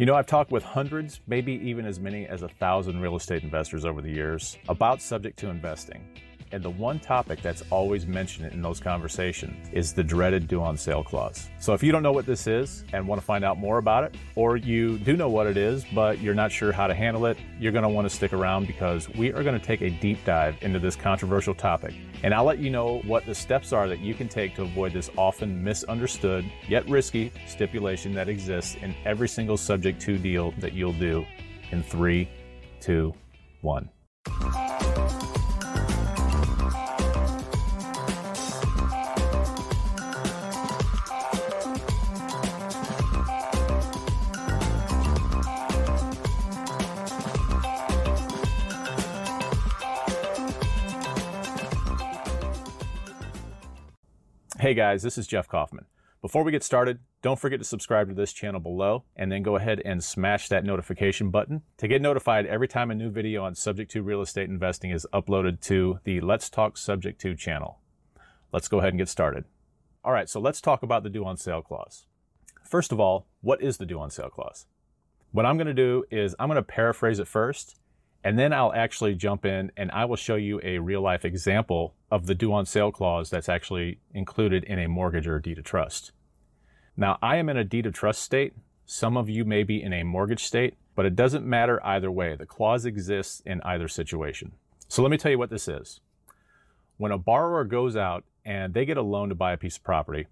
You know, I've talked with hundreds, maybe even as many as a thousand real estate investors over the years about subject to investing. And the one topic that's always mentioned in those conversations is the dreaded due on sale clause. So if you don't know what this is and want to find out more about it, or you do know what it is, but you're not sure how to handle it, you're going to want to stick around because we are going to take a deep dive into this controversial topic. And I'll let you know what the steps are that you can take to avoid this often misunderstood yet risky stipulation that exists in every single subject to deal that you'll do in three, two, one. Hey guys, this is Jeff Kaufman. Before we get started, don't forget to subscribe to this channel below and then go ahead and smash that notification button to get notified every time a new video on Subject to Real Estate Investing is uploaded to the Let's Talk Subject to channel. Let's go ahead and get started. All right, so let's talk about the due on sale clause. First of all, what is the due on sale clause? What I'm going to do is I'm going to paraphrase it first and then I'll actually jump in and I will show you a real life example of the due on sale clause that's actually included in a mortgage or a deed of trust. Now, I am in a deed of trust state. Some of you may be in a mortgage state, but it doesn't matter either way. The clause exists in either situation. So let me tell you what this is. When a borrower goes out and they get a loan to buy a piece of property,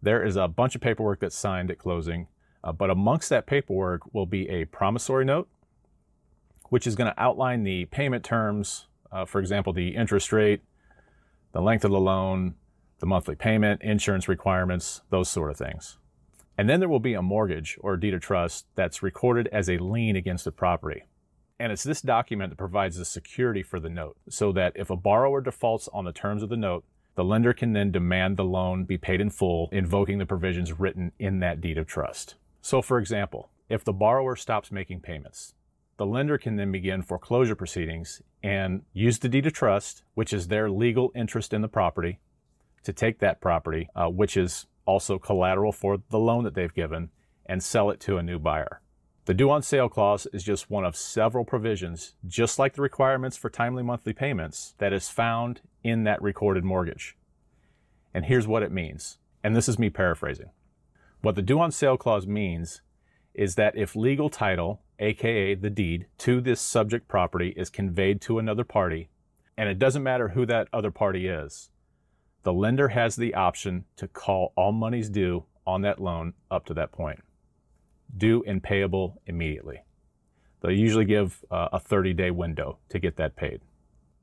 there is a bunch of paperwork that's signed at closing, uh, but amongst that paperwork will be a promissory note which is going to outline the payment terms, uh, for example, the interest rate, the length of the loan, the monthly payment, insurance requirements, those sort of things. And then there will be a mortgage or deed of trust that's recorded as a lien against the property. And it's this document that provides the security for the note so that if a borrower defaults on the terms of the note, the lender can then demand the loan be paid in full, invoking the provisions written in that deed of trust. So, for example, if the borrower stops making payments, the lender can then begin foreclosure proceedings and use the deed of trust, which is their legal interest in the property, to take that property, uh, which is also collateral for the loan that they've given, and sell it to a new buyer. The due on sale clause is just one of several provisions, just like the requirements for timely monthly payments, that is found in that recorded mortgage. And here's what it means. And this is me paraphrasing. What the due on sale clause means is that if legal title aka the deed, to this subject property is conveyed to another party, and it doesn't matter who that other party is, the lender has the option to call all monies due on that loan up to that point, due and payable immediately. They'll usually give uh, a 30 day window to get that paid.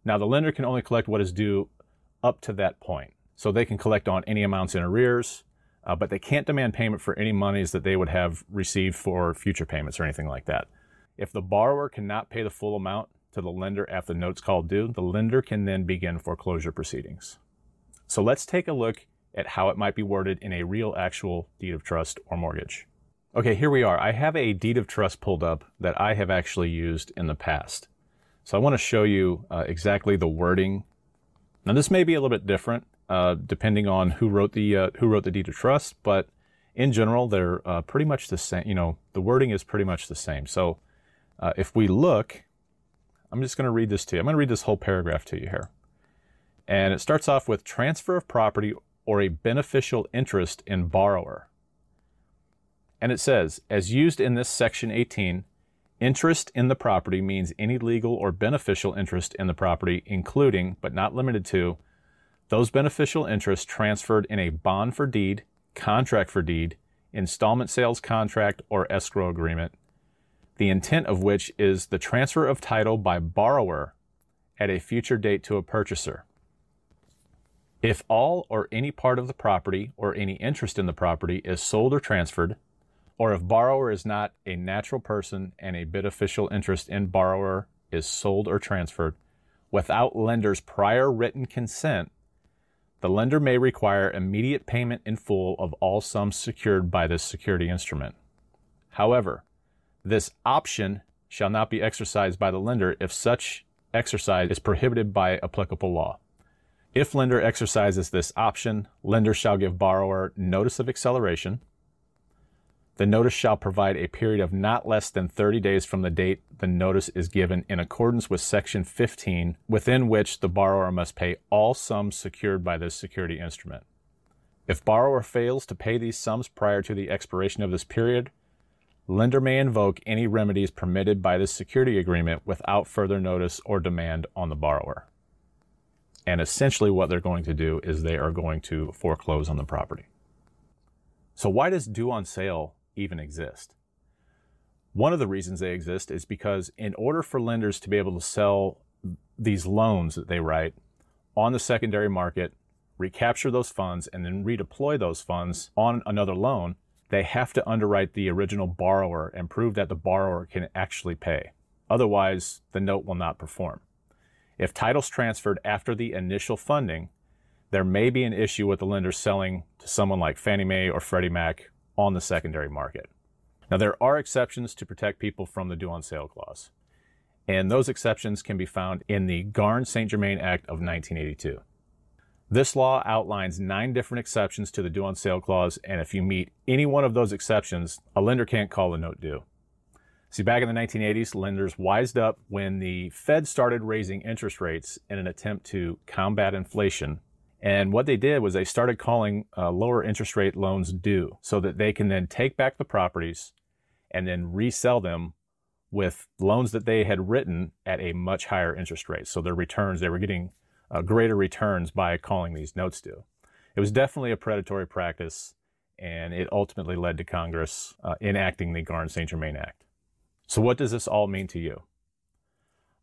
Now, the lender can only collect what is due up to that point. So they can collect on any amounts in arrears, uh, but they can't demand payment for any monies that they would have received for future payments or anything like that. If the borrower cannot pay the full amount to the lender after the note's called due, the lender can then begin foreclosure proceedings. So let's take a look at how it might be worded in a real actual deed of trust or mortgage. Okay, here we are. I have a deed of trust pulled up that I have actually used in the past. So I want to show you uh, exactly the wording. Now this may be a little bit different uh, depending on who wrote the uh, who wrote the deed of trust. But in general, they're uh, pretty much the same. You know, the wording is pretty much the same. So uh, if we look, I'm just going to read this to you. I'm going to read this whole paragraph to you here, and it starts off with transfer of property or a beneficial interest in borrower. And it says, as used in this section 18, interest in the property means any legal or beneficial interest in the property, including, but not limited to, those beneficial interests transferred in a bond for deed, contract for deed, installment sales contract, or escrow agreement, the intent of which is the transfer of title by borrower at a future date to a purchaser. If all or any part of the property or any interest in the property is sold or transferred, or if borrower is not a natural person and a beneficial interest in borrower is sold or transferred without lender's prior written consent, the lender may require immediate payment in full of all sums secured by this security instrument. However, this option shall not be exercised by the lender if such exercise is prohibited by applicable law. If lender exercises this option, lender shall give borrower notice of acceleration. The notice shall provide a period of not less than 30 days from the date the notice is given in accordance with Section 15, within which the borrower must pay all sums secured by this security instrument. If borrower fails to pay these sums prior to the expiration of this period, lender may invoke any remedies permitted by this security agreement without further notice or demand on the borrower. And essentially, what they're going to do is they are going to foreclose on the property. So, why does due on sale even exist. One of the reasons they exist is because in order for lenders to be able to sell these loans that they write on the secondary market, recapture those funds, and then redeploy those funds on another loan, they have to underwrite the original borrower and prove that the borrower can actually pay. Otherwise, the note will not perform. If title's transferred after the initial funding, there may be an issue with the lender selling to someone like Fannie Mae or Freddie Mac on the secondary market. Now, there are exceptions to protect people from the due on sale clause, and those exceptions can be found in the Garn St. Germain Act of 1982. This law outlines nine different exceptions to the due on sale clause, and if you meet any one of those exceptions, a lender can't call the note due. See, back in the 1980s, lenders wised up when the Fed started raising interest rates in an attempt to combat inflation and what they did was they started calling uh, lower interest rate loans due so that they can then take back the properties and then resell them with loans that they had written at a much higher interest rate. So their returns, they were getting uh, greater returns by calling these notes due. It was definitely a predatory practice, and it ultimately led to Congress uh, enacting the Garn St. Germain Act. So, what does this all mean to you?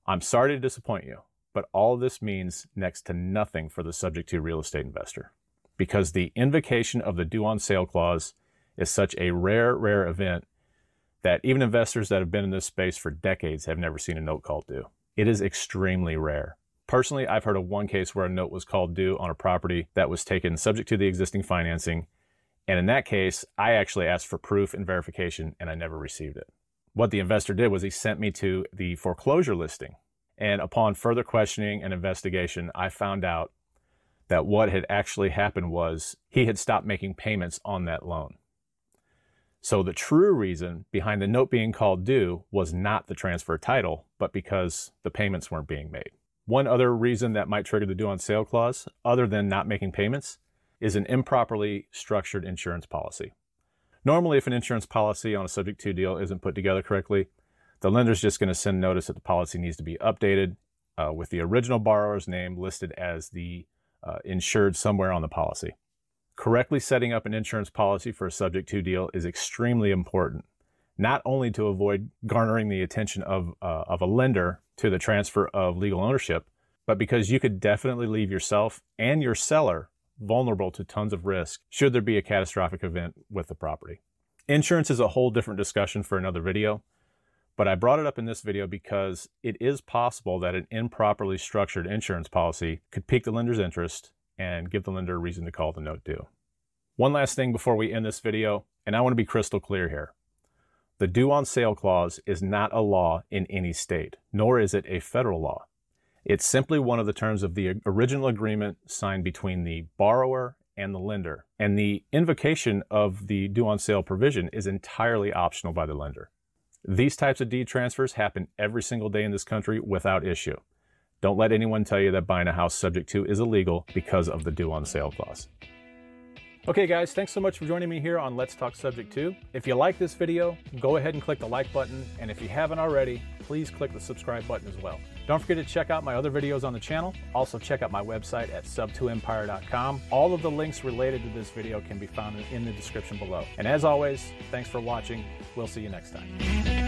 I'm sorry to disappoint you but all this means next to nothing for the subject to real estate investor because the invocation of the due on sale clause is such a rare, rare event that even investors that have been in this space for decades have never seen a note called due. It is extremely rare. Personally, I've heard of one case where a note was called due on a property that was taken subject to the existing financing. And in that case, I actually asked for proof and verification and I never received it. What the investor did was he sent me to the foreclosure listing and upon further questioning and investigation, I found out that what had actually happened was he had stopped making payments on that loan. So the true reason behind the note being called due was not the transfer title, but because the payments weren't being made. One other reason that might trigger the due on sale clause, other than not making payments, is an improperly structured insurance policy. Normally, if an insurance policy on a subject to deal isn't put together correctly, the lender's just going to send notice that the policy needs to be updated uh, with the original borrower's name listed as the uh, insured somewhere on the policy. Correctly setting up an insurance policy for a subject to deal is extremely important, not only to avoid garnering the attention of, uh, of a lender to the transfer of legal ownership, but because you could definitely leave yourself and your seller vulnerable to tons of risk should there be a catastrophic event with the property. Insurance is a whole different discussion for another video. But I brought it up in this video because it is possible that an improperly structured insurance policy could pique the lender's interest and give the lender a reason to call the note due. One last thing before we end this video, and I want to be crystal clear here. The due on sale clause is not a law in any state, nor is it a federal law. It's simply one of the terms of the original agreement signed between the borrower and the lender. And the invocation of the due on sale provision is entirely optional by the lender. These types of deed transfers happen every single day in this country without issue. Don't let anyone tell you that buying a house subject to is illegal because of the due on sale clause. Okay guys, thanks so much for joining me here on Let's Talk Subject 2. If you like this video, go ahead and click the like button, and if you haven't already, please click the subscribe button as well. Don't forget to check out my other videos on the channel. Also check out my website at sub2empire.com. All of the links related to this video can be found in the description below. And as always, thanks for watching. We'll see you next time.